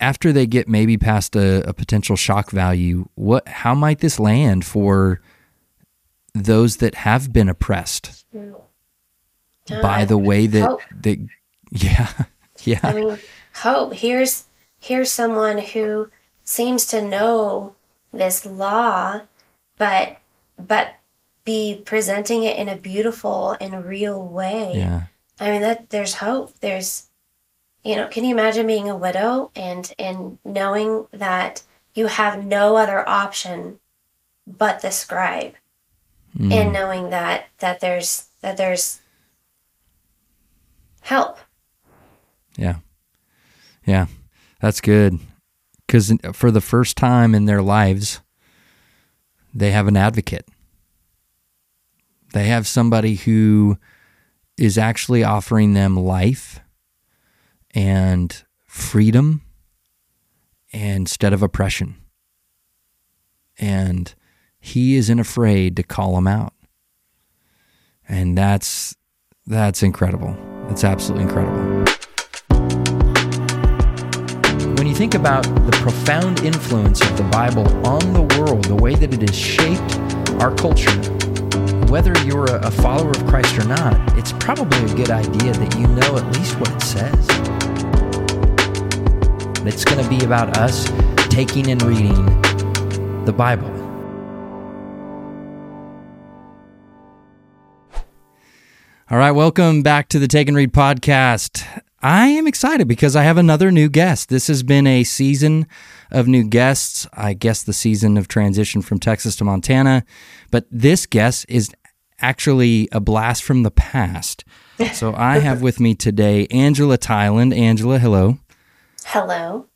after they get maybe past a, a potential shock value, what how might this land for those that have been oppressed by the way that hope. that yeah yeah I mean, hope. Here's here's someone who seems to know this law, but but be presenting it in a beautiful and real way. yeah I mean that there's hope. There's you know, can you imagine being a widow and and knowing that you have no other option but the scribe Mm. and knowing that that there's that there's help. Yeah. Yeah. That's good. Because for the first time in their lives, they have an advocate. They have somebody who is actually offering them life and freedom instead of oppression. And he isn't afraid to call them out. And that's that's incredible. That's absolutely incredible. When you think about the profound influence of the Bible on the world, the way that it has shaped our culture, whether you're a, a follower of Christ or not, it's probably a good idea that you know at least what it says. It's going to be about us taking and reading the Bible. All right, welcome back to the Take and Read podcast. I am excited because I have another new guest. This has been a season of new guests. I guess the season of transition from Texas to Montana. But this guest is actually a blast from the past. So I have with me today Angela Tyland. Angela, hello. Hello.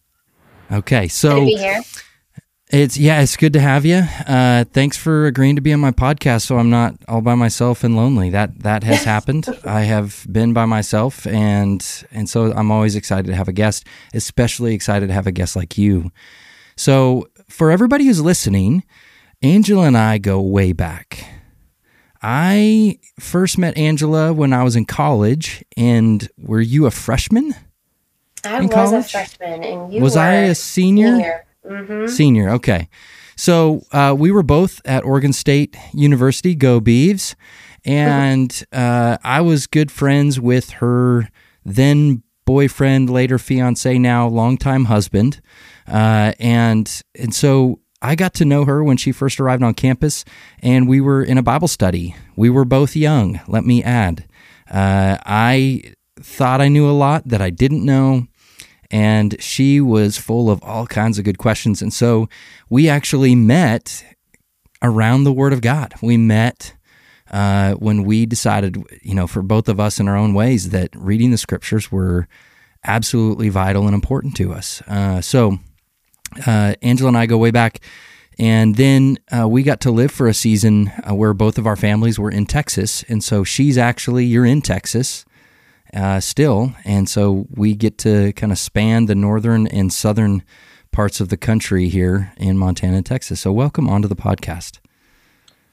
Okay, so to be here. it's yeah, it's good to have you. Uh, thanks for agreeing to be on my podcast, so I'm not all by myself and lonely. That that has happened. I have been by myself, and and so I'm always excited to have a guest, especially excited to have a guest like you. So for everybody who's listening, Angela and I go way back. I first met Angela when I was in college, and were you a freshman? I in was college? a freshman and you was I a senior? hmm Senior, okay. So uh, we were both at Oregon State University, go Beavs, and uh, I was good friends with her then boyfriend, later fiance, now longtime husband, uh, and and so I got to know her when she first arrived on campus, and we were in a Bible study. We were both young, let me add. Uh, I thought I knew a lot that I didn't know and she was full of all kinds of good questions. And so we actually met around the Word of God. We met uh, when we decided, you know, for both of us in our own ways, that reading the Scriptures were absolutely vital and important to us. Uh, so uh, Angela and I go way back. And then uh, we got to live for a season uh, where both of our families were in Texas. And so she's actually, you're in Texas uh, still. And so we get to kind of span the northern and southern parts of the country here in Montana and Texas. So welcome onto the podcast.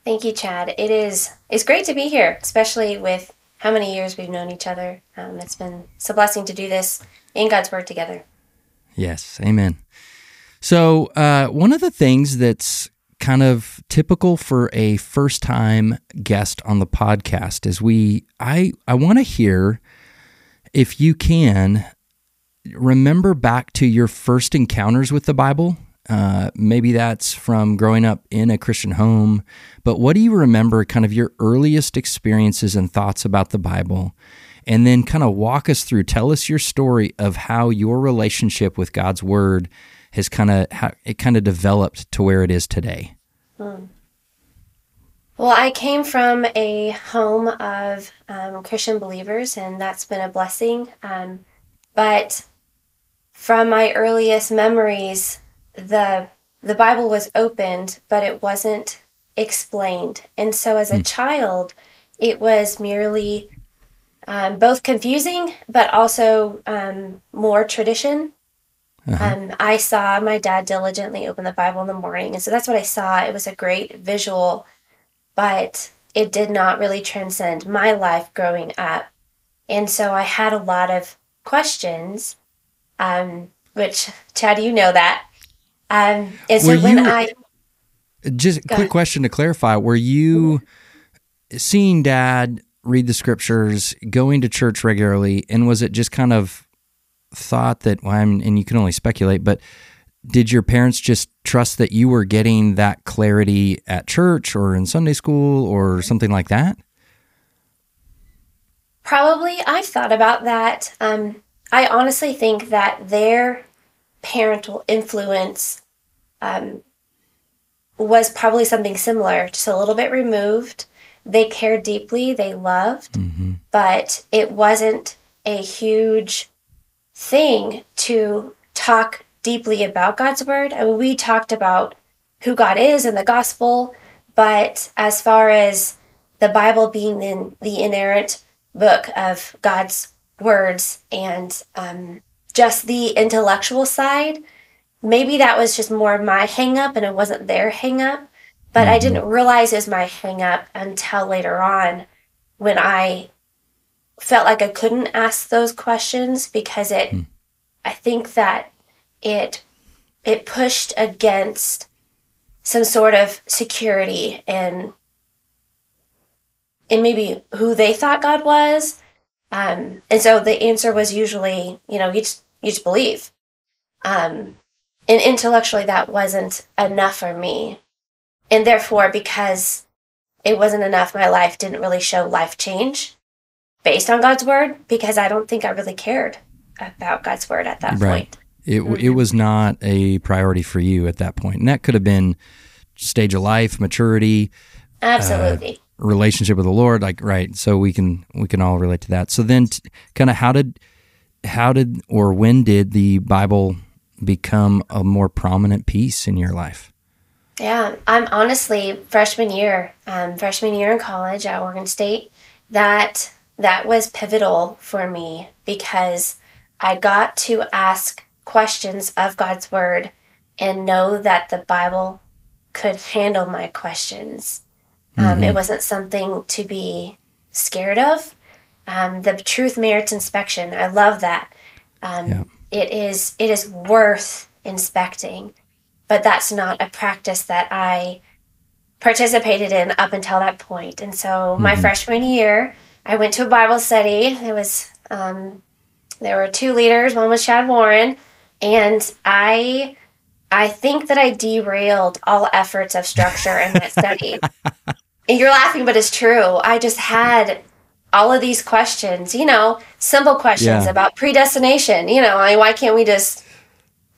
Thank you, Chad. It is it's great to be here, especially with how many years we've known each other. Um, it's been it's a blessing to do this in God's Word together. Yes, amen. So, uh, one of the things that's kind of typical for a first time guest on the podcast is we I I want to hear if you can remember back to your first encounters with the Bible. Uh, maybe that's from growing up in a Christian home, but what do you remember kind of your earliest experiences and thoughts about the Bible? And then kind of walk us through, tell us your story of how your relationship with God's Word has kind of how it kind of developed to where it is today. Well, I came from a home of um, Christian believers, and that's been a blessing. Um, but from my earliest memories, the the Bible was opened, but it wasn't explained. And so, as a child, it was merely um, both confusing, but also um, more tradition. Um, I saw my dad diligently open the Bible in the morning, and so that's what I saw. It was a great visual but it did not really transcend my life growing up. And so I had a lot of questions. Um, which Chad, you know that. Um, and so Were when you- I Just a quick ahead. question to clarify: Were you seeing Dad read the scriptures, going to church regularly, and was it just kind of thought that? Well, I mean, and you can only speculate, but did your parents just trust that you were getting that clarity at church or in Sunday school or something like that? Probably, I've thought about that. Um, I honestly think that their parental influence um, was probably something similar, just a little bit removed. They cared deeply, they loved, Mm-hmm. but it wasn't a huge thing to talk deeply about God's word. I mean, we talked about who God is in the gospel, but as far as the Bible being in the inerrant book of God's words and um, just the intellectual side, maybe that was just more my hang up and it wasn't their hang up. But I didn't realize it was my hang up until later on when I felt like I couldn't ask those questions because it, I think that it, it pushed against some sort of security and and maybe who they thought God was. Um, and so the answer was usually, you know, you just you just believe. Um, and intellectually, that wasn't enough for me, and therefore, because it wasn't enough, my life didn't really show life change based on God's word because I don't think I really cared about God's word at that Right. point. It it was not a priority for you at that point, and that could have been stage of life, maturity, Absolutely. relationship with the Lord. Like right, so we can we can all relate to that. So then, t- kind of how did how did or when did the Bible become a more prominent piece in your life? Yeah, I'm honestly freshman year, um, freshman year in college at Oregon State. That that was pivotal for me because I got to ask questions of God's word and know that the Bible could handle my questions. Um, It wasn't something to be scared of. Um, the truth merits inspection. I love that. Um, Yeah. It is it is worth inspecting but that's not a practice that I participated in up until that point. And so my freshman year, I went to a Bible study. It was um, there were two leaders. One was Chad Warren, and I I think that I derailed all efforts of structure in that study. and you're laughing, but it's true. I just had all of these questions, you know, simple questions Yeah. about predestination. You know, I mean, why can't we just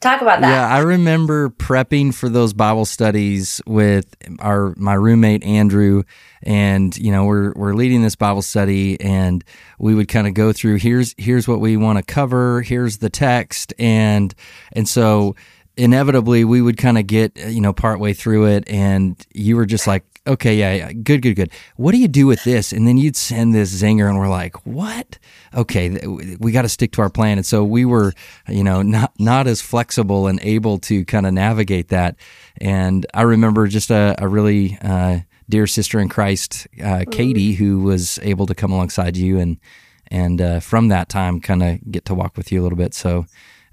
talk about that? Yeah, I remember prepping for those Bible studies with our my roommate Andrew, and you know we're we're leading this Bible study, and we would kind of go through here's here's what we want to cover, here's the text, and and so inevitably we would kind of get you know partway through it, and you were just like. Okay, yeah, yeah, good, good, good. What do you do with this? And then you'd send this zinger, and we're like, "What? Okay, we got to stick to our plan." And so we were, you know, not not as flexible and able to kind of navigate that. And I remember just a, a really uh, dear sister in Christ, uh, Katie, who was able to come alongside you, and and uh, from that time, kind of get to walk with you a little bit. So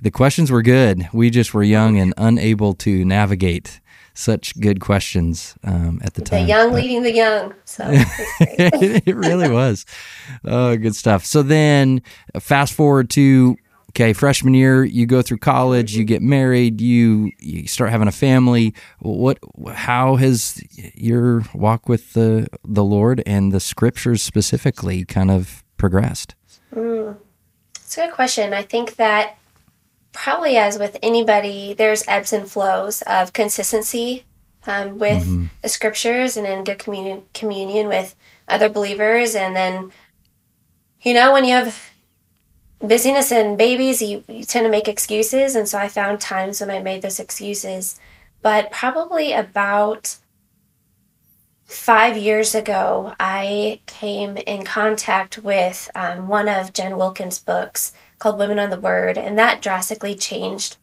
the questions were good. We just were young and unable to navigate such good questions um, at the the time. The young But- leading the young. So it really was. Oh, good stuff. So then, uh, fast forward to okay, freshman year, you go through college, you get married, you you start having a family. What? How has your walk with the the Lord and the Scriptures specifically kind of progressed? It's a good question. I think that probably as with anybody, there's ebbs and flows of consistency um, with the scriptures and in good communion, communion with other believers. And then, you know, when you have busyness and babies, you, you tend to make excuses. And so I found times when I made those excuses. But probably about five years ago, I came in contact with um, one of Jen Wilkin's books called Women of the Word, and that drastically changed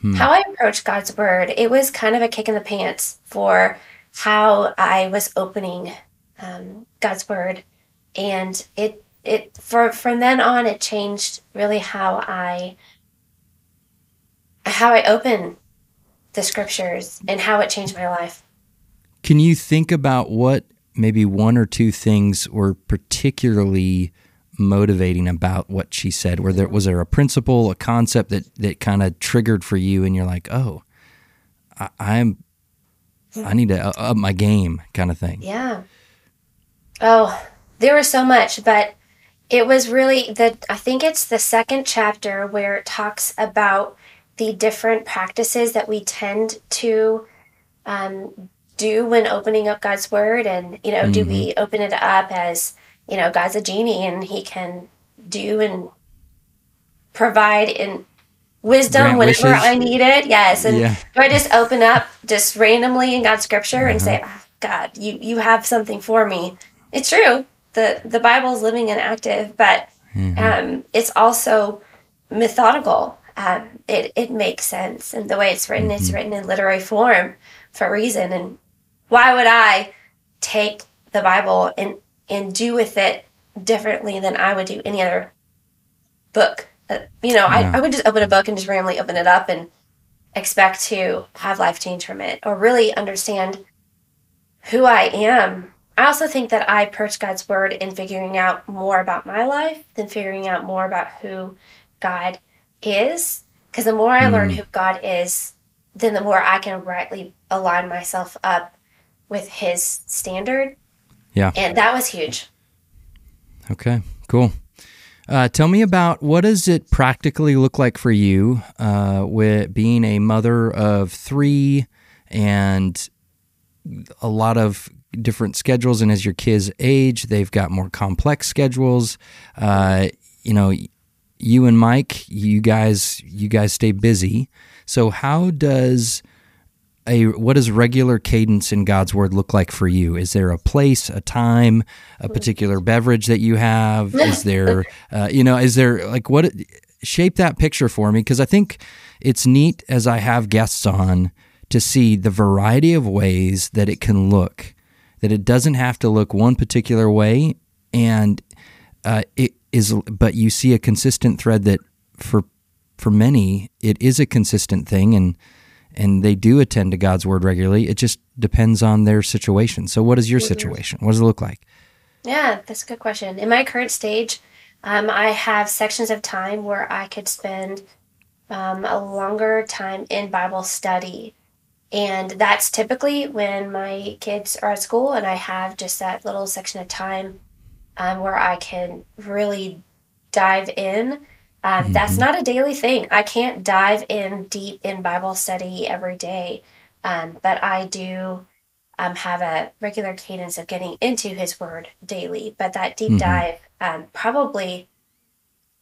hmm. how I approached God's Word. It was kind of a kick in the pants for how I was opening um, God's Word, and it it for from then on it changed really how I how I open the scriptures and how it changed my life. Can you think about what maybe one or two things were particularly motivating about what she said? Were there was there a principle, a concept that that kind of triggered for you, and you're like, oh, I, I'm I need to up my game, kind of thing. Yeah. Oh, there was so much, but it was really the I think it's the second chapter where it talks about the different practices that we tend to um, do when opening up God's word, and you know, mm-hmm. do we open it up as you know God's a genie and He can do and provide in wisdom Grant whenever wishes. I need it? Yes, and yeah. do I just open up just randomly in God's scripture uh-huh. and say, oh, God, you you have something for me? It's true. the The Bible is living and active, but mm-hmm. um, it's also methodical um, it, it makes sense. And the way it's written, mm-hmm. it's written in literary form for a reason. And why would I take the Bible and, and do with it differently than I would do any other book? Uh, you know, yeah. I, I would just open a book and just randomly open it up and expect to have life change from it or really understand who I am. I also think that I approach God's word in figuring out more about my life than figuring out more about who God is because the more I mm. learn who God is, then the more I can rightly align myself up with His standard. Yeah, and that was huge. Okay, cool. Uh, tell me about what does it practically look like for you uh, with being a mother of three and a lot of different schedules, and as your kids age, they've got more complex schedules. Uh, you know, you and Mike, you guys, you guys stay busy. So how does a what does regular cadence in God's word look like for you? Is there a place, a time, a particular beverage that you have? Is there, uh, you know, is there like what shape that picture for me? Because I think it's neat as I have guests on to see the variety of ways that it can look. That it doesn't have to look one particular way, and uh, it is but you see a consistent thread that for for many it is a consistent thing and and they do attend to God's word regularly. It just depends on their situation. So what is your situation? What does it look like? Yeah, that's a good question. In my current stage, um, I have sections of time where I could spend um, a longer time in Bible study. And that's typically when my kids are at school and I have just that little section of time um, where I can really dive in. Um, mm-hmm. That's not a daily thing. I can't dive in deep in Bible study every day, um, but I do um, have a regular cadence of getting into His Word daily. But that deep mm-hmm. dive, um, probably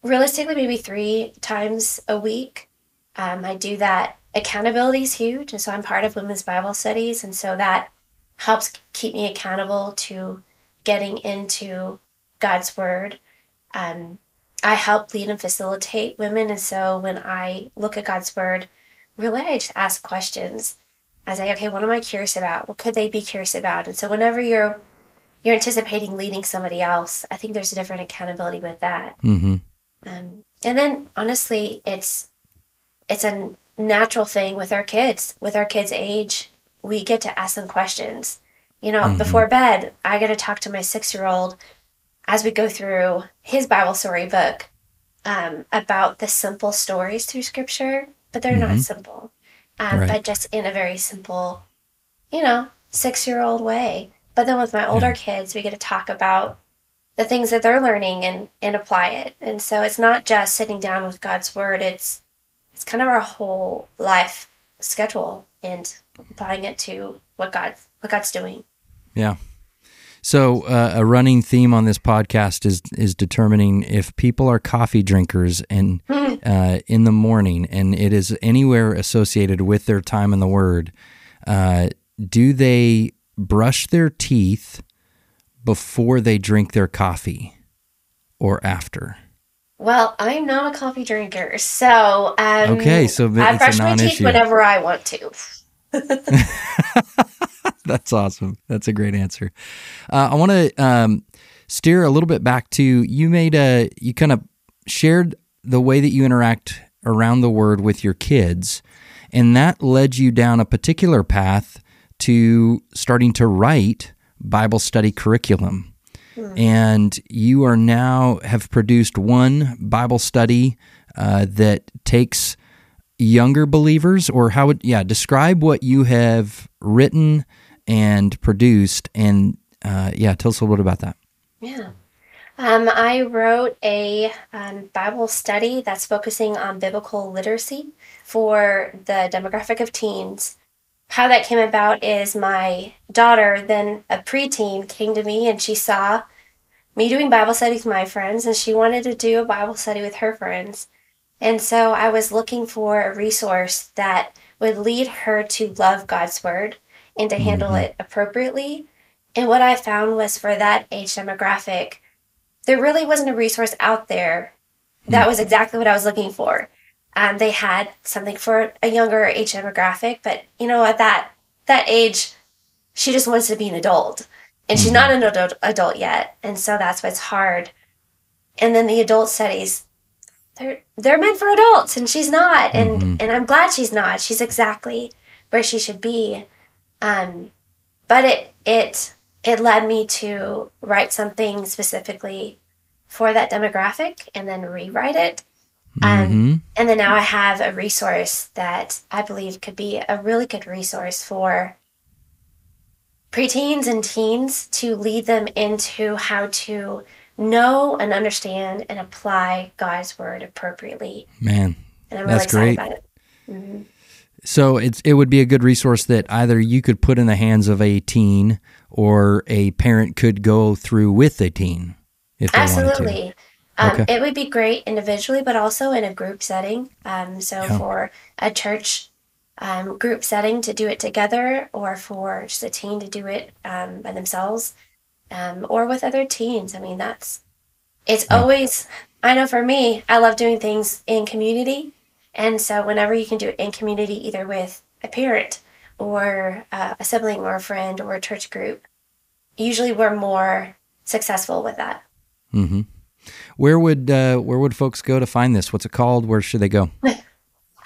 realistically, maybe three times a week. Um, I do that. Accountability is huge, and so I'm part of women's Bible studies, and so that helps keep me accountable to getting into God's word. Um, I help lead and facilitate women, and so when I look at God's word, really I just ask questions. I say, okay, what am I curious about? What could they be curious about? And so whenever you're you're anticipating leading somebody else, I think there's a different accountability with that. Mm-hmm. Um, and then honestly, it's it's a natural thing with our kids. With our kids' age, we get to ask them questions. You know, mm-hmm. before bed, I get to talk to my six year old as we go through his Bible story book um, about the simple stories through Scripture, but they're mm-hmm. not simple, um, right. but just in a very simple, you know, six year old way. But then with my older yeah. kids, we get to talk about the things that they're learning and, and apply it. And so it's not just sitting down with God's word, it's it's kind of our whole life schedule and applying it to what God what God's doing. Yeah. So uh, a running theme on this podcast is is determining if people are coffee drinkers and uh, in the morning, and it is anywhere associated with their time in the Word. Uh, do they brush their teeth before they drink their coffee, or after? Well, I'm not a coffee drinker, so um, okay. So I brush my teeth whenever I want to. That's awesome. That's a great answer. Uh, I want to um, steer a little bit back to you made a you kind of shared the way that you interact around the word with your kids. And that led you down a particular path to starting to write Bible study curriculum. And you are now have produced one Bible study uh, that takes younger believers, or how would, yeah, describe what you have written and produced. And uh, yeah, tell us a little bit about that. Yeah. Um, I wrote a um, Bible study that's focusing on biblical literacy for the demographic of teens. How that came about is my daughter, then a preteen, came to me and she saw me doing Bible study with my friends and she wanted to do a Bible study with her friends. And so I was looking for a resource that would lead her to love God's word and to handle mm-hmm. it appropriately. And what I found was for that age demographic, there really wasn't a resource out there that was mm-hmm. exactly what I was looking for. Um, they had something for a younger age demographic, but you know, at that that age, she just wants to be an adult, and she's not mm-hmm. an adult, adult yet, and so that's what's hard. And then the adult studies, they're they're meant for adults, and she's not, and and I'm glad she's not. She's exactly where she should be. Um, but it it it led me to write something specifically for that demographic and then rewrite it. Um, And then now I have a resource that I believe could be a really good resource for preteens and teens to lead them into how to know and understand and apply God's word appropriately. Man, And I'm really That's excited great. about it. So it's it would be a good resource that either you could put in the hands of a teen or a parent could go through with a teen if they wanted to. Absolutely. Um, Okay. It would be great individually, but also in a group setting. Um, so Yeah. for a church um, group setting to do it together, or for just a teen to do it um, by themselves, um, or with other teens. I mean, that's it's always. I know for me, I love doing things in community, and so whenever you can do it in community, either with a parent or uh, a sibling or a friend or a church group, usually we're more successful with that. hmm Where would uh, where would folks go to find this? What's it called? Where should they go?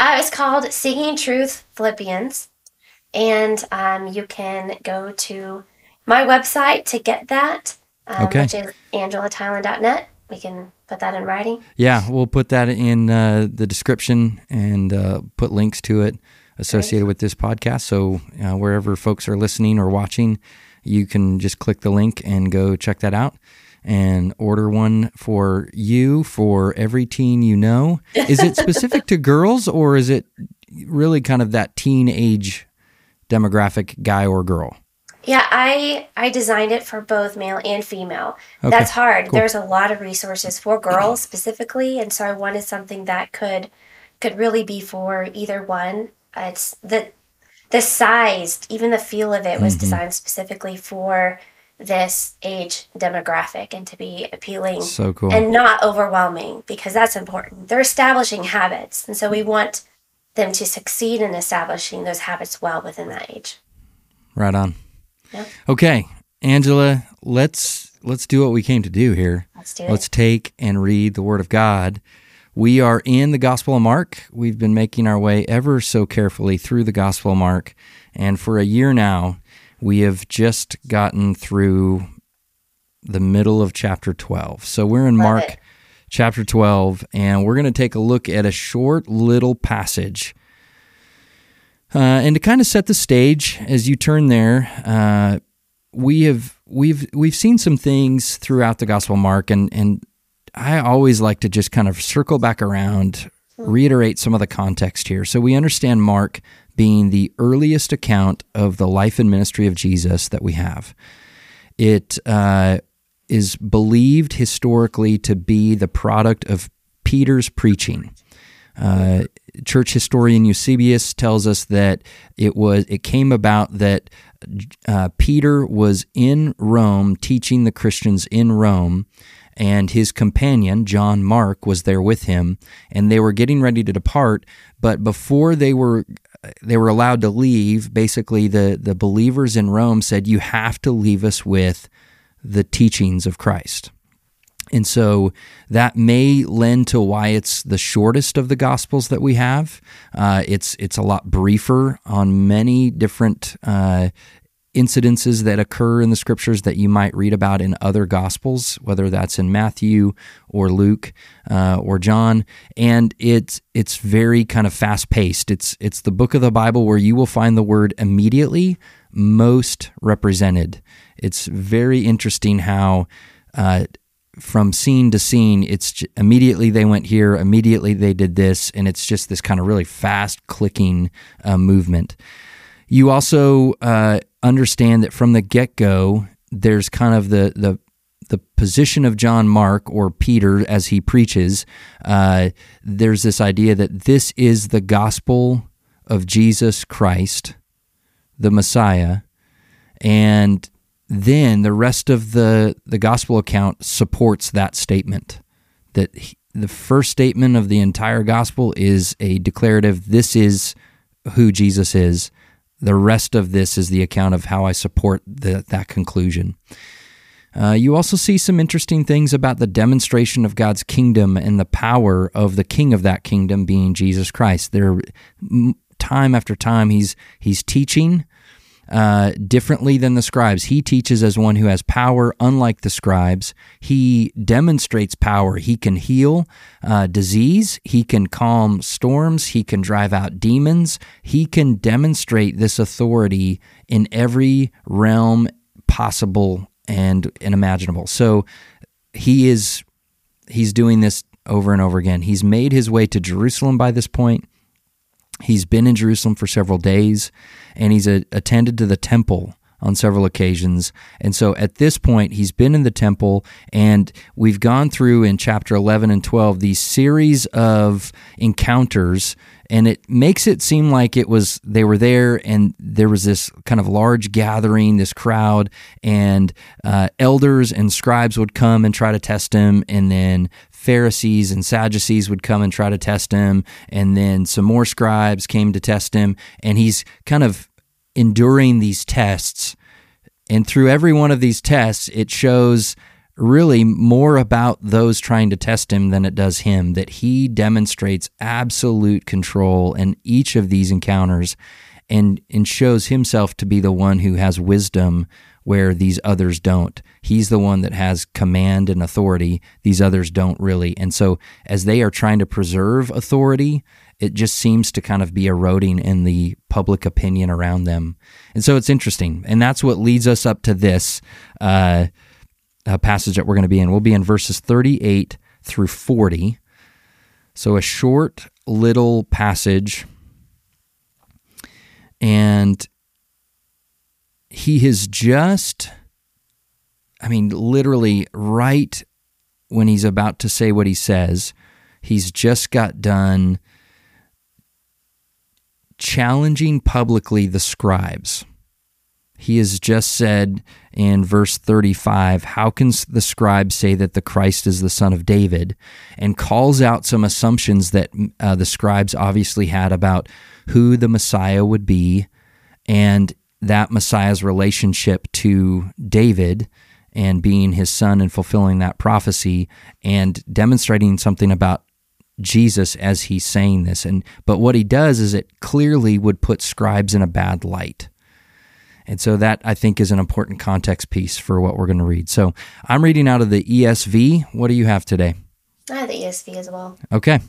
Uh, it's called Seeking Truth Philippians. And um, you can go to my website to get that, um, Okay. which is angelatylen.net. We can put that in writing. Yeah, we'll put that in uh, the description and uh, put links to it associated with this podcast. So uh, wherever folks are listening or watching, you can just click the link and go check that out and order one for you for every teen you know. Is it specific to girls or is it really kind of that teenage demographic guy or girl? Yeah, I I designed it for both male and female. Okay, That's hard. cool. There's a lot of resources for girls specifically, and so I wanted something that could could really be for either one. Uh, It's the the size, even the feel of it Mm-hmm. was designed specifically for this age demographic and to be appealing So cool. and not overwhelming because that's important. They're establishing habits, and so we want them to succeed in establishing those habits well within that age. Right on. Okay, Angela, let's let's do what we came to do here. Let's do it. Let's take and read the Word of God. We are in the Gospel of Mark. We've been making our way ever so carefully through the Gospel of Mark, and for a year now, we have just gotten through the middle of chapter 12. So we're in Love Mark it. chapter 12, and we're going to take a look at a short little passage. Uh, and to kind of set the stage as you turn there, uh, we have we've we've seen some things throughout the Gospel Mark, and and I always like to just kind of circle back around, reiterate some of the context here, so we understand Mark being the earliest account of the life and ministry of Jesus that we have. It uh, is believed historically to be the product of Peter's preaching. Uh, church historian Eusebius tells us that it was it came about that uh, Peter was in Rome teaching the Christians in Rome, and his companion John Mark was there with him, and they were getting ready to depart. But before they were they were allowed to leave, basically the the believers in Rome said, "You have to leave us with the teachings of Christ." And so that may lend to why it's the shortest of the gospels that we have. Uh, it's it's a lot briefer on many different uh, incidences that occur in the scriptures that you might read about in other gospels, whether that's in Matthew or Luke uh, or John. And it's it's very kind of fast paced. It's it's the book of the Bible where you will find the word immediately most represented. It's very interesting how. Uh, from scene to scene, it's immediately they went here, immediately they did this, and it's just this kind of really fast clicking uh, movement. You also uh, understand that from the get go, there's kind of the the the position of John Mark or Peter as he preaches. Uh, there's this idea that this is the gospel of Jesus Christ, the Messiah, and then the rest of the the gospel account supports that statement. That he, the first statement of the entire gospel is a declarative. This is who Jesus is the rest of this is the account of how I support the, that conclusion. Uh, you also see some interesting things about the demonstration of God's kingdom and the power of the king of that kingdom being Jesus Christ. There, time after time, he's he's teaching uh, differently than the scribes. He teaches as one who has power, unlike the scribes. He demonstrates power. He can heal uh, disease, he can calm storms, he can drive out demons. He can demonstrate this authority in every realm possible and unimaginable. So he is he's doing this over and over again. He's made his way to Jerusalem by this point. He's been in Jerusalem for several days and he's a, attended to the temple on several occasions. And so at this point, he's been in the temple, and we've gone through in chapter 11 and 12 these series of encounters. And it makes it seem like it was they were there, and there was this kind of large gathering, this crowd, and uh, elders and scribes would come and try to test him, and then Pharisees and Sadducees would come and try to test him, and then some more scribes came to test him, and he's kind of enduring these tests. And through every one of these tests, it shows really more about those trying to test him than it does him, that he demonstrates absolute control in each of these encounters and, and shows himself to be the one who has wisdom where these others don't. He's the one that has command and authority. These others don't really. And so, as they are trying to preserve authority, it just seems to kind of be eroding in the public opinion around them. And so, it's interesting. And that's what leads us up to this uh, uh, passage that we're going to be in. We'll be in verses 38 through 40. So, a short little passage. And he has just, I mean, literally right when he's about to say what he says, he's just got done challenging publicly the scribes. He has just said in verse 35, How can the scribes say that the Christ is the son of David? And calls out some assumptions that uh, the scribes obviously had about who the Messiah would be. And that Messiah's relationship to David and being his son and fulfilling that prophecy and demonstrating something about Jesus as he's saying this. And but what he does is it clearly would put scribes in a bad light. And so that I think is an important context piece for what we're going to read. So I'm reading out of the ESV. What do you have today? I have the ESV as well. Okay.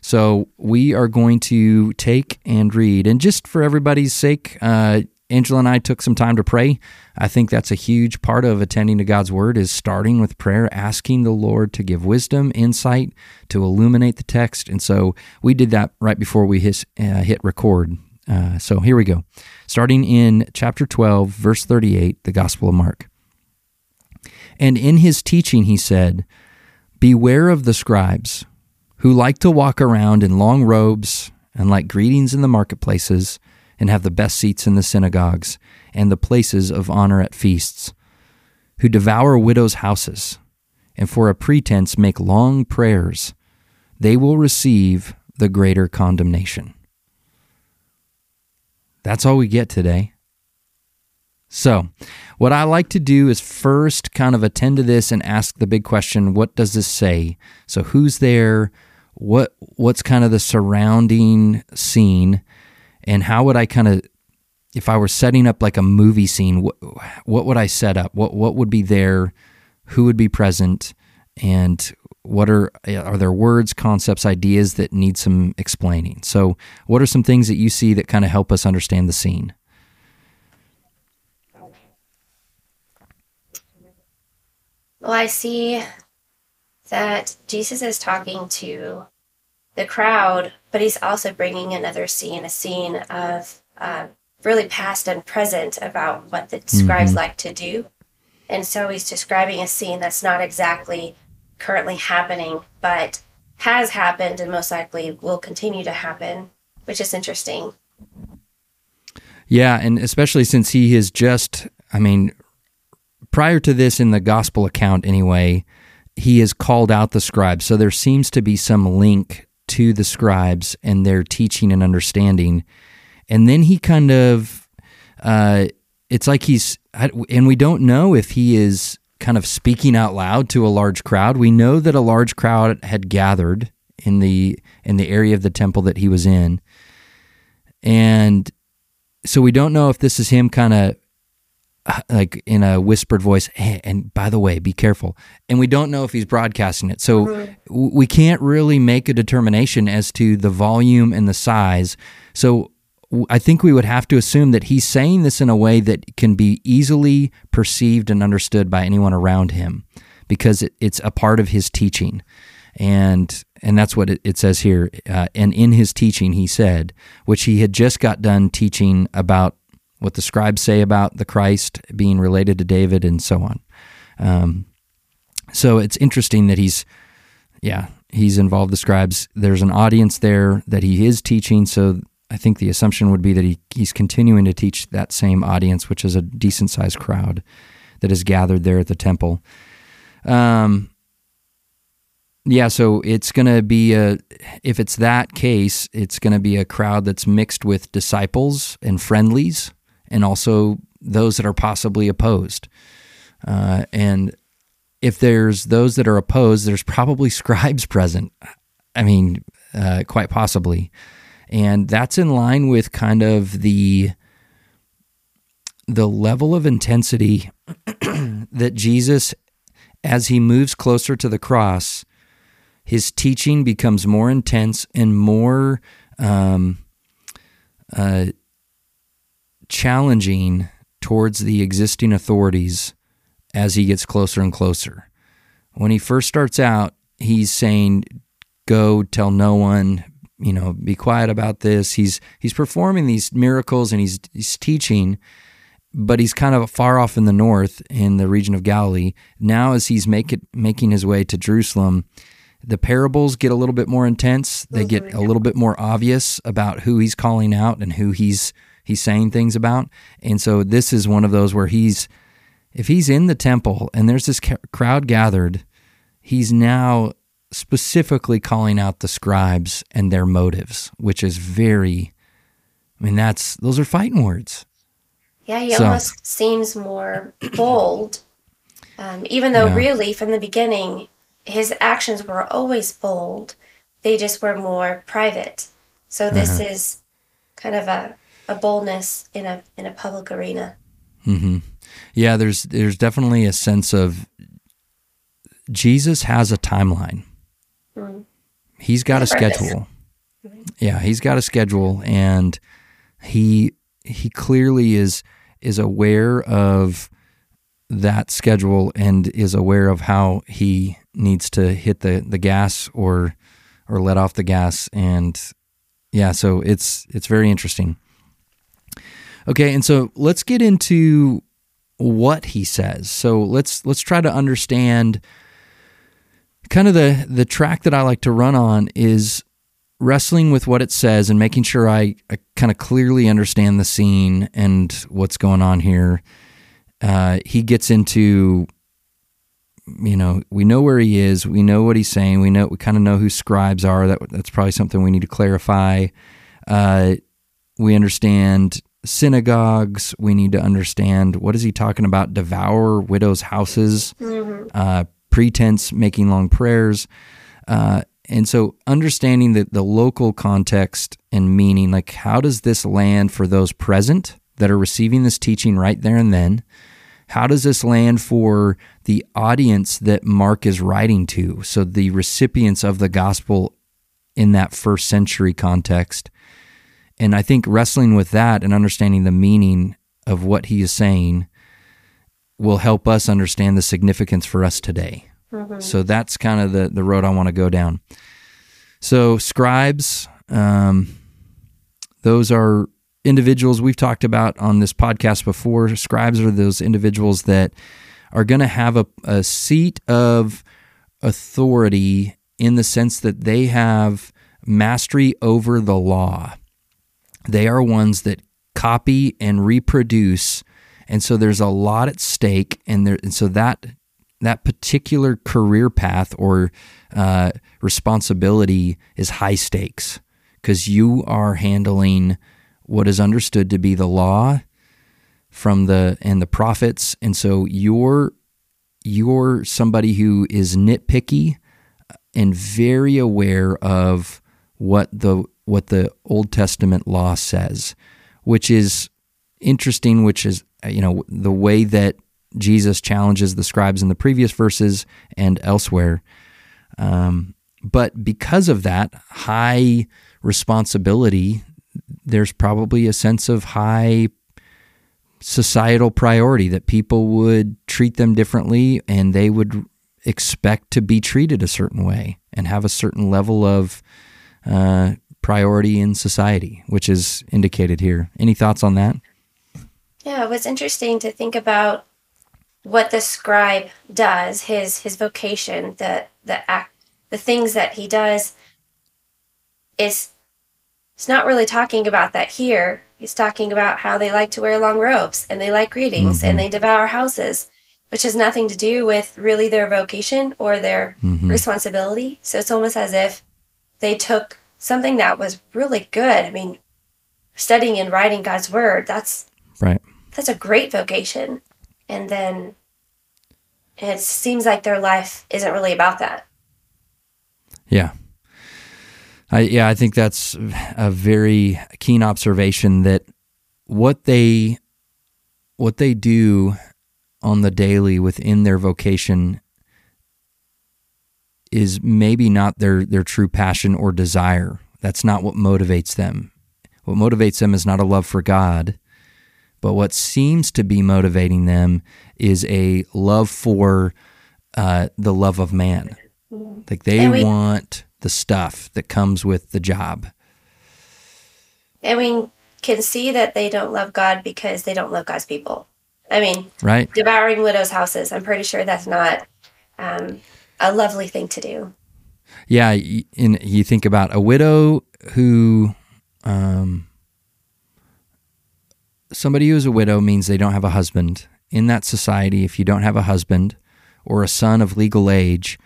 So we are going to take and read. And just for everybody's sake, uh, Angela and I took some time to pray. I think that's a huge part of attending to God's word is starting with prayer, asking the Lord to give wisdom, insight, to illuminate the text. And so we did that right before we hit, uh, hit record. Uh, so here we go. Starting in chapter 12, verse 38, the Gospel of Mark. And in his teaching, he said, Beware of the scribes who like to walk around in long robes and like greetings in the marketplaces and have the best seats in the synagogues and the places of honor at feasts, who devour widows' houses, and for a pretense make long prayers, they will receive the greater condemnation. That's all we get today. So, what I like to do is first kind of attend to this and ask the big question, what does this say? So, who's there? What what's kind of the surrounding scene and how would I kind of if I were setting up like a movie scene, what, what would I set up? What what would be there? Who would be present? And what are are there words, concepts, ideas that need some explaining? So, what are some things that you see that kind of help us understand the scene? Well, I see that Jesus is talking to the crowd, but he's also bringing another scene, a scene of uh, really past and present about what the scribes mm-hmm. like to do. And so he's describing a scene that's not exactly currently happening, but has happened and most likely will continue to happen, which is interesting. Yeah, and especially since he has just, I mean, prior to this in the gospel account anyway, he has called out the scribes. So there seems to be some link to the scribes and their teaching and understanding. And then he kind of, uh, it's like he's, and we don't know if he is kind of speaking out loud to a large crowd. We know that a large crowd had gathered in the in the area of the temple that he was in. And so we don't know if this is him kind of like in a whispered voice hey, and by the way be careful and we don't know if he's broadcasting it so mm-hmm. we can't really make a determination as to the volume and the size so I think we would have to assume that he's saying this in a way that can be easily perceived and understood by anyone around him because it, it's a part of his teaching. And and that's what it, it says here. Uh, and in his teaching, he said, which he had just got done teaching about what the scribes say about the Christ being related to David and so on. Um, so it's interesting that he's, yeah, he's involved the scribes. There's an audience there that he is teaching. So I think the assumption would be that he, he's continuing to teach that same audience, which is a decent sized crowd that is gathered there at the temple. Um, yeah, so it's going to be a, if it's that case, it's going to be a crowd that's mixed with disciples and friendlies and also those that are possibly opposed. Uh, and if there's those that are opposed, there's probably scribes present. I mean, uh, quite possibly. And that's in line with kind of the the level of intensity that Jesus as he moves closer to the cross, his teaching becomes more intense and more um, uh, challenging towards the existing authorities as he gets closer and closer. When he first starts out, he's saying, Go tell no one, you know, be quiet about this. He's he's performing these miracles and he's he's teaching, but he's kind of far off in the north in the region of Galilee. Now as he's make it, making his way to Jerusalem, the parables get a little bit more intense. They get a little bit more obvious about who he's calling out and who he's he's saying things about. And so this is one of those where he's if he's in the temple and there's this crowd gathered, he's now specifically calling out the scribes and their motives, which is very, I mean, that's, those are fighting words. Yeah, he so, almost seems more bold, um, even though yeah. really from the beginning, his actions were always bold. They just were more private. So this uh-huh. is kind of a, a boldness in a in a public arena. Mm-hmm. Yeah, there's there's definitely a sense of Jesus has a timeline. Mm. He's got a schedule. Mm-hmm. Yeah, he's got a schedule, and he he clearly is is aware of that schedule and is aware of how he needs to hit the, the gas or or let off the gas and yeah so it's it's very interesting okay and so let's get into what he says so let's let's try to understand kind of the the track that I like to run on is wrestling with what it says and making sure I, I kind of clearly understand the scene and what's going on here. Uh, he gets into, you know, we know where he is, we know what he's saying, we know we kind of know who scribes are. That that's probably something we need to clarify. Uh, we understand synagogues. We need to understand what is he talking about? Devour widows' houses, Mm-hmm. uh, pretense, making long prayers. Uh, and so understanding the, the local context and meaning, like how does this land for those present that are receiving this teaching right there and then? How does this land for the audience that Mark is writing to? So the recipients of the gospel in that first century context. And I think wrestling with that and understanding the meaning of what he is saying will help us understand the significance for us today. So that's kind of the, the road I want to go down. So, scribes, um, those are individuals we've talked about on this podcast before. Scribes are those individuals that are going to have a, a seat of authority in the sense that they have mastery over the law. They are ones that copy and reproduce, and so there's a lot at stake, and there, and so that that particular career path or uh, responsibility is high stakes because you are handling what is understood to be the law from the and the prophets, and so you're you're somebody who is nitpicky and very aware of what the what the Old Testament law says, which is interesting. Which is you know the way that Jesus challenges the scribes in the previous verses and elsewhere. Um, but because of that high responsibility, there's probably a sense of high societal priority that people would treat them differently and they would expect to be treated a certain way and have a certain level of uh, priority in society, which is indicated here. Any thoughts on that? Yeah, it was interesting to think about what the scribe does, his his vocation, the the act, the things that he does. Is it's not really talking about that here. He's talking about how they like to wear long robes and they like greetings and mm-hmm. they devour houses, which has nothing to do with really their vocation or their mm-hmm. responsibility. So it's almost as if they took something that was really good. I mean, studying and writing God's word, that's Right. that's a great vocation. And then it seems like their life isn't really about that. Yeah. I, yeah, I think that's a very keen observation that what they what they do on the daily within their vocation is maybe not their their true passion or desire. That's not what motivates them. What motivates them is not a love for God, but what seems to be motivating them is a love for uh, the love of man. Like they we- want the stuff that comes with the job. And we can see that they don't love God because they don't love God's people. I mean, Right? devouring widows' houses, I'm pretty sure that's not um, a lovely thing to do. Yeah, and you think about a widow who, um, somebody who is a widow means they don't have a husband. In that society, if you don't have a husband or a son of legal age,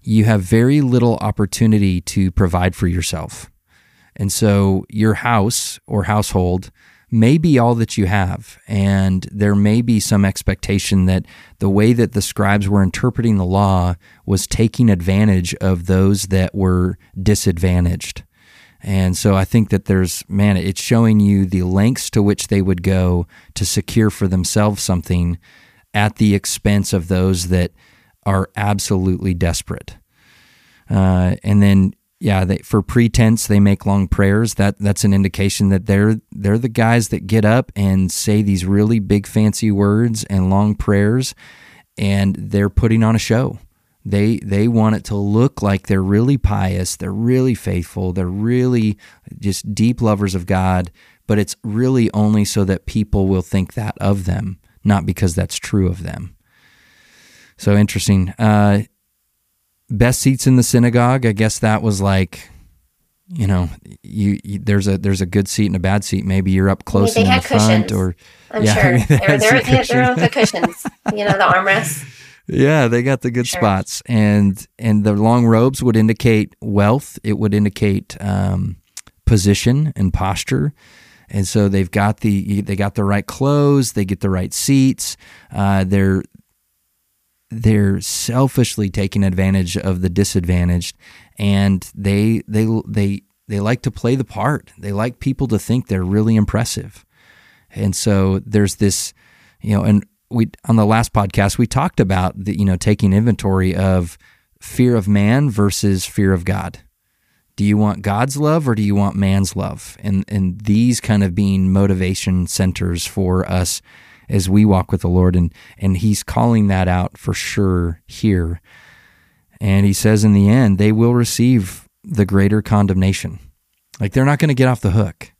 you have very little opportunity to provide for yourself. And so your house or household may be all that you have. And there may be some expectation that the way that the scribes were interpreting the law was taking advantage of those that were disadvantaged. And so I think that there's, man, it's showing you the lengths to which they would go to secure for themselves something at the expense of those that are absolutely desperate. Uh, and then, yeah, they, for pretense, they make long prayers. That that's an indication that they're they're the guys that get up and say these really big fancy words and long prayers, and they're putting on a show. They they want it to look like they're really pious, they're really faithful, they're really just deep lovers of God, but it's really only so that people will think that of them, not because that's true of them. So interesting. Uh, best seats in the synagogue. I guess that was like, you know, you, you there's a there's a good seat and a bad seat. Maybe you're up close they and in the front, cushions. or I'm Yeah, sure. they They're, had they're, they their own cushions. cushions, you know, the armrests. Yeah, they got the good Sure. spots, and and the long robes would indicate wealth. It would indicate um, position and posture. and so they've got the they got the right clothes, they get the right seats. Uh, they're they're selfishly taking advantage of the disadvantaged, and they they they they like to play the part. They like people to think they're really impressive, and so there's this, you know, and we on the last podcast we talked about the you know taking inventory of fear of man versus fear of God. Do you want God's love or do you want man's love? And and these kind of being motivation centers for us as we walk with the Lord and and he's calling that out for sure here. And he says in the end they will receive the greater condemnation. Like they're not going to get off the hook.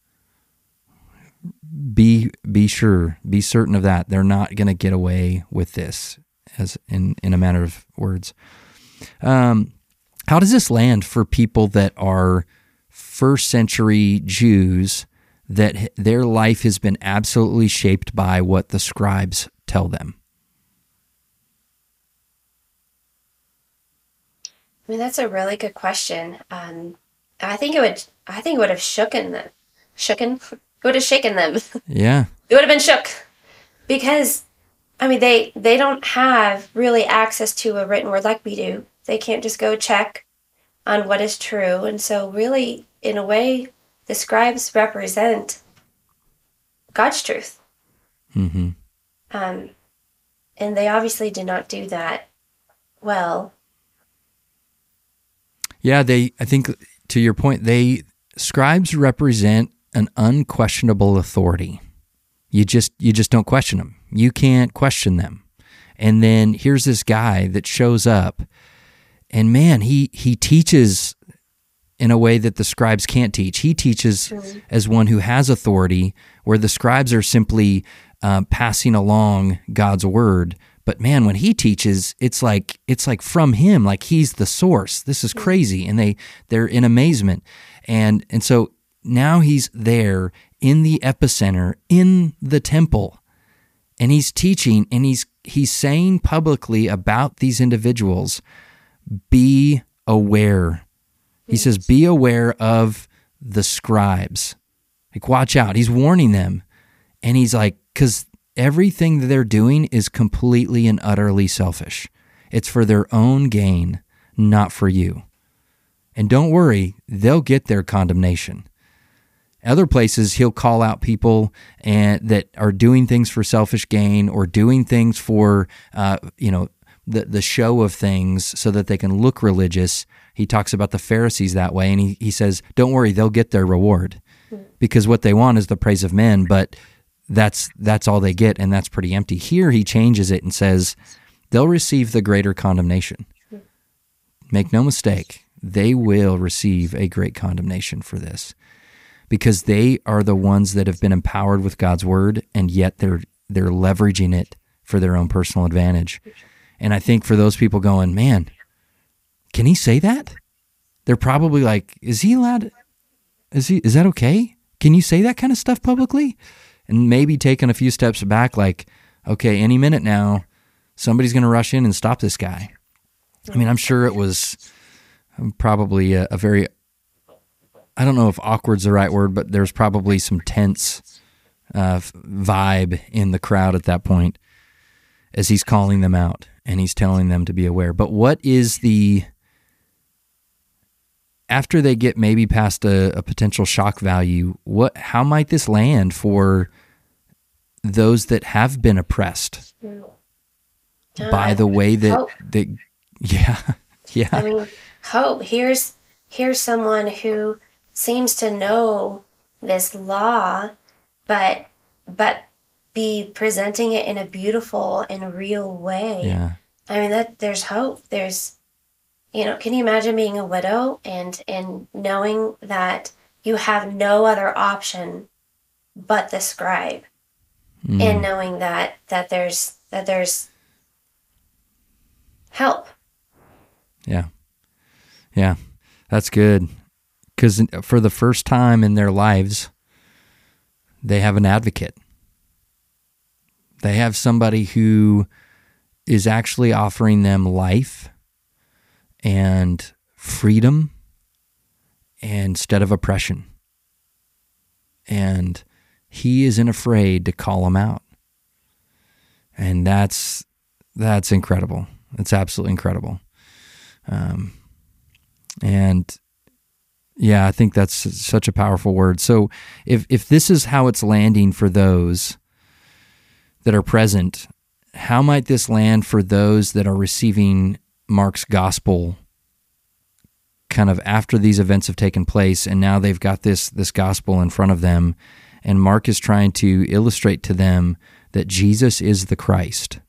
Be be sure, be certain of that. They're not going to get away with this as in in a matter of words. Um how does this land for people that are first century Jews that their life has been absolutely shaped by what the scribes tell them? I mean, that's a really good question. Um, I think it would. I think it would have shooken them. Shooken. It would have shaken them. Yeah. it would have been shook, because, I mean, they they don't have really access to a written word like we do. They can't just go check on what is true, and so really, in a way, the scribes represent God's truth. Mm-hmm. Um, and they obviously did not do that well. Yeah, they. I think to your point, they scribes represent an unquestionable authority. You just you just don't question them. You can't question them. And then here's this guy that shows up, and man, he he teaches in a way that the scribes can't teach. He teaches mm-hmm. as one who has authority, where the scribes are simply uh, passing along God's word. But man, when he teaches, it's like it's like from him, like he's the source. This is crazy, and they they're in amazement, and and so now he's there in the epicenter in the temple, and he's teaching, and he's he's saying publicly about these individuals, be aware he says, Be aware of the scribes. Like, watch out. He's warning them. And he's like, Because everything that they're doing is completely and utterly selfish. It's for their own gain, not for you. And don't worry, they'll get their condemnation. Other places, he'll call out people and that are doing things for selfish gain or doing things for, uh, you know, the the show of things so that they can look religious he talks about the Pharisees that way, and he, he says, Don't worry, they'll get their reward because what they want is the praise of men, but that's that's all they get, and that's pretty empty. Here he changes it and says, They'll receive the greater condemnation. Make no mistake, they will receive a great condemnation for this because they are the ones that have been empowered with God's word and yet they're they're leveraging it for their own personal advantage. And I think for those people going, man, can he say that? They're probably like, is he allowed? Is he? Is that okay? Can you say that kind of stuff publicly? And maybe taking a few steps back, like, okay, any minute now, somebody's going to rush in and stop this guy. I mean, I'm sure it was um, probably a, a very, I don't know if awkward's the right word, but there's probably some tense uh, vibe in the crowd at that point as he's calling them out and he's telling them to be aware. But what is the after they get maybe past a, a potential shock value, what how might this land for those that have been oppressed uh, by the way that hope. that yeah yeah. I mean hope. Here's here's someone who seems to know this law but but be presenting it in a beautiful and real way. Yeah. I mean that there's hope. There's you know, can you imagine being a widow and and knowing that you have no other option but the scribe, mm. and knowing that that there's that there's help. Yeah, yeah, that's good. Because for the first time in their lives, they have an advocate. They have somebody who is actually offering them life and freedom instead of oppression. And he isn't afraid to call them out. And that's that's incredible. It's absolutely incredible. Um, and yeah, I think that's such a powerful word. So if if this is how it's landing for those that are present, how might this land for those that are receiving Mark's gospel kind of after these events have taken place and now they've got this this gospel in front of them and Mark is trying to illustrate to them that Jesus is the Christ.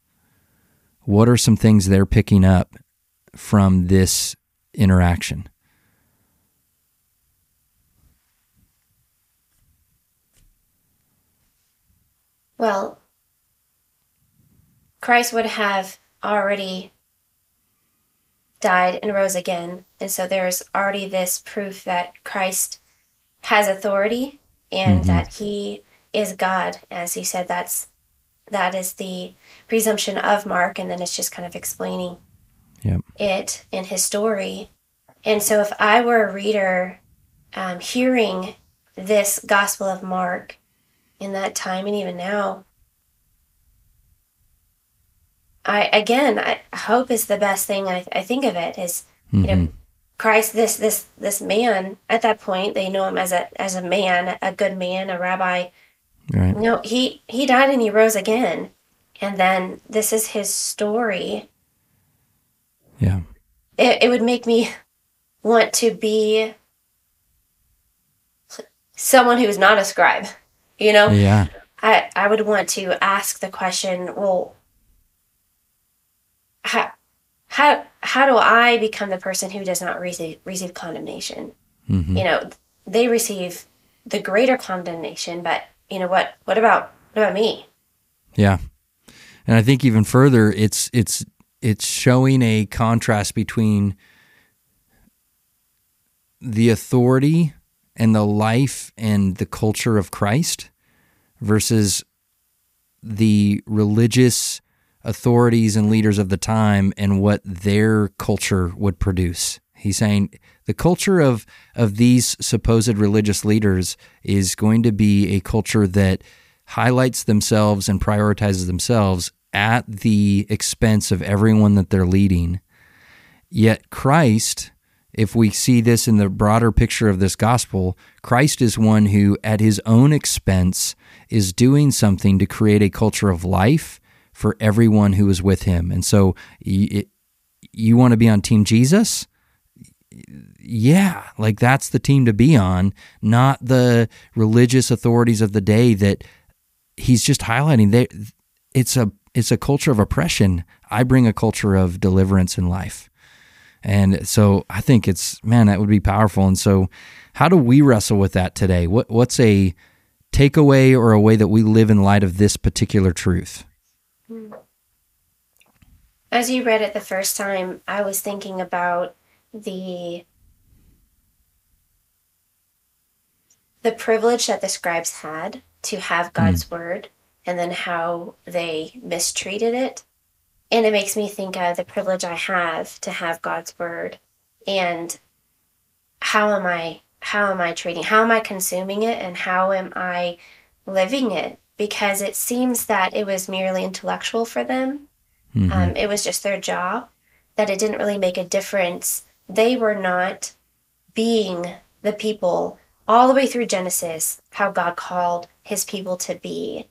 What are some things they're picking up from this interaction? Well, Christ would have already died and rose again. And so there's already this proof that Christ has authority and mm-hmm. that he is God. As he said, that's that is the presumption of Mark, and then it's just kind of explaining yep. it in his story. And so if I were a reader um, hearing this Gospel of Mark in that time and even now, I again, I, hope is the best thing I, I think of it is mm-hmm. you know mm-hmm. Christ this this this man at that point they know him as a as a man a good man a rabbi. Right. You know he he died and he rose again. And then this is his story. Yeah. It, it would make me want to be someone who's not a scribe you know? Yeah. I, I would want to ask the question well how how how do I become the person who does not receive receive condemnation? Mm-hmm. You know, they receive the greater condemnation, but you know what? What about what about me? Yeah, and I think even further, it's it's it's showing a contrast between the authority and the life and the culture of Christ versus the religious authorities and leaders of the time and what their culture would produce. He's saying the culture of of these supposed religious leaders is going to be a culture that highlights themselves and prioritizes themselves at the expense of everyone that they're leading. Yet Christ, if we see this in the broader picture of this gospel, Christ is one who at his own expense is doing something to create a culture of life for everyone who is with him. And so you, you want to be on Team Jesus? Yeah, like that's the team to be on, not the religious authorities of the day that he's just highlighting. They, it's a it's a culture of oppression. I bring a culture of deliverance in life. And so I think it's man, that would be powerful. And so how do we wrestle with that today? What what's a takeaway or a way that we live in light of this particular truth? As you read it the first time, I was thinking about the the privilege that the scribes had to have God's mm. word and then how they mistreated it. And it makes me think of the privilege I have to have God's word and how am I how am I treating how am I consuming it and how am I living it because it seems that it was merely intellectual for them. Mm-hmm. Um, it was just their job, that it didn't really make a difference. They were not being the people all the way through Genesis, how God called his people to be,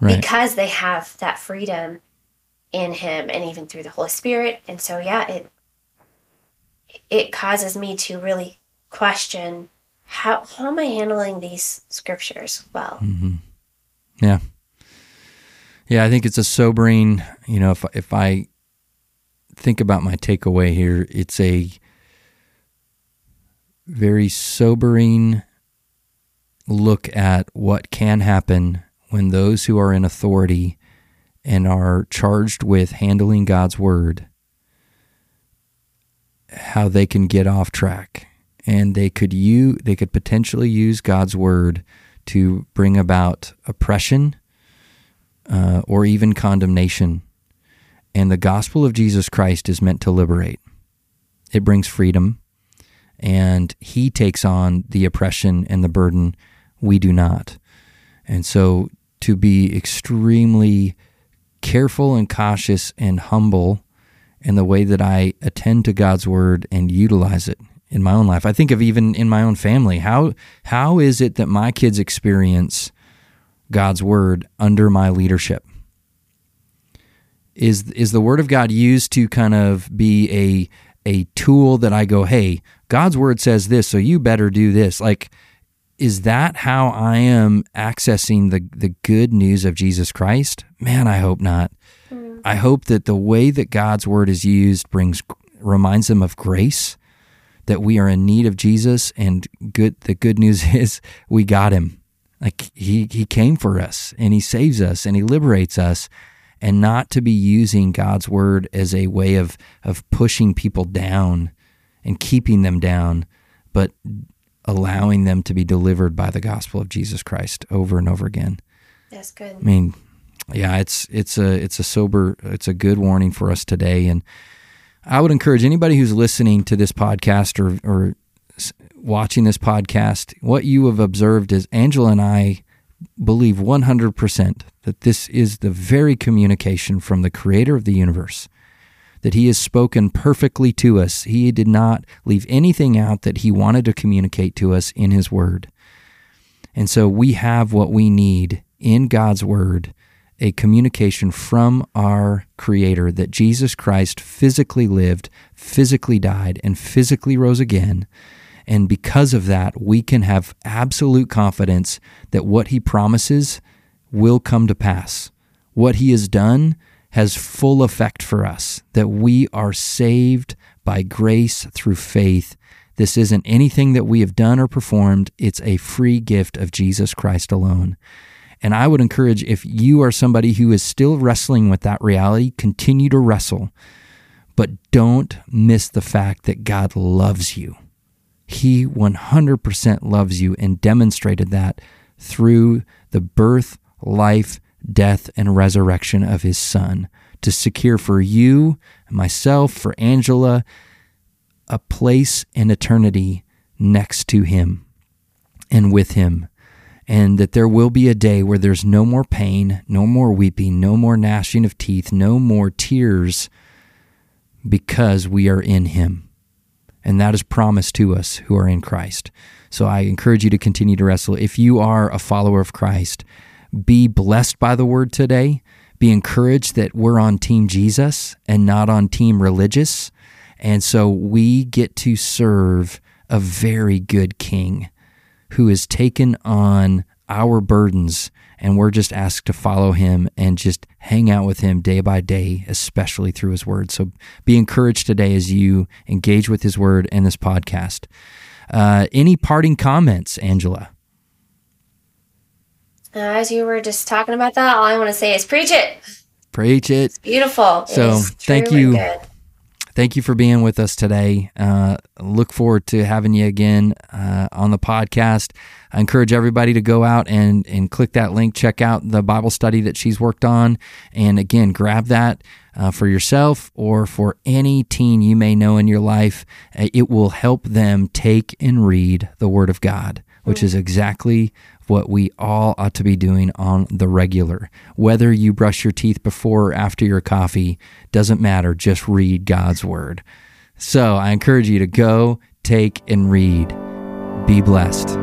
right. because they have that freedom in him and even through the Holy Spirit. And so, yeah, it it causes me to really question how how am I handling these scriptures well. Mm-hmm. Yeah. Yeah, I think it's a sobering, you know, if if I think about my takeaway here, it's a very sobering look at what can happen when those who are in authority and are charged with handling God's word how they can get off track and they could you they could potentially use God's word to bring about oppression uh, or even condemnation. And the gospel of Jesus Christ is meant to liberate, it brings freedom, and He takes on the oppression and the burden. We do not. And so to be extremely careful and cautious and humble in the way that I attend to God's word and utilize it in my own life. I think of even in my own family. How how is it that my kids experience God's word under my leadership? Is is the word of God used to kind of be a a tool that I go, "Hey, God's word says this, so you better do this." Like is that how I am accessing the the good news of Jesus Christ? Man, I hope not. Mm. I hope that the way that God's word is used brings reminds them of grace, that we are in need of Jesus and good the good news is we got him. Like he he came for us and he saves us and he liberates us and not to be using God's word as a way of of pushing people down and keeping them down, but allowing them to be delivered by the gospel of Jesus Christ over and over again. That's good. I mean, yeah, it's it's a it's a sober it's a good warning for us today and I would encourage anybody who's listening to this podcast or or watching this podcast, what you have observed is Angela and I believe 100% that this is the very communication from the creator of the universe that he has spoken perfectly to us. He did not leave anything out that he wanted to communicate to us in his word. And so we have what we need in God's word a communication from our Creator that Jesus Christ physically lived, physically died, and physically rose again. And because of that, we can have absolute confidence that what He promises will come to pass. What He has done has full effect for us, that we are saved by grace through faith. This isn't anything that we have done or performed, it's a free gift of Jesus Christ alone. And I would encourage if you are somebody who is still wrestling with that reality, continue to wrestle, but don't miss the fact that God loves you. He 100% loves you and demonstrated that through the birth, life, death, and resurrection of his son to secure for you, myself, for Angela, a place in eternity next to him and with him. And that there will be a day where there's no more pain, no more weeping, no more gnashing of teeth, no more tears because we are in him. And that is promised to us who are in Christ. So I encourage you to continue to wrestle. If you are a follower of Christ, be blessed by the word today. Be encouraged that we're on Team Jesus and not on Team Religious. And so we get to serve a very good King who has taken on our burdens and we're just asked to follow him and just hang out with him day by day, especially through his word. So be encouraged today as you engage with his word and this podcast. Uh, any parting comments, Angela? as you were just talking about that, all I want to say is preach it. Preach it. It's beautiful. So thank you. Good. Thank you for being with us today. Uh, look forward to having you again uh, on the podcast. I encourage everybody to go out and, and click that link, check out the Bible study that she's worked on. And again, grab that uh, for yourself or for any teen you may know in your life. Uh, it will help them take and read the Word of God, which mm-hmm. is exactly what we all ought to be doing on the regular. Whether you brush your teeth before or after your coffee doesn't matter, just read God's word. So I encourage you to go, take, and read. Be blessed.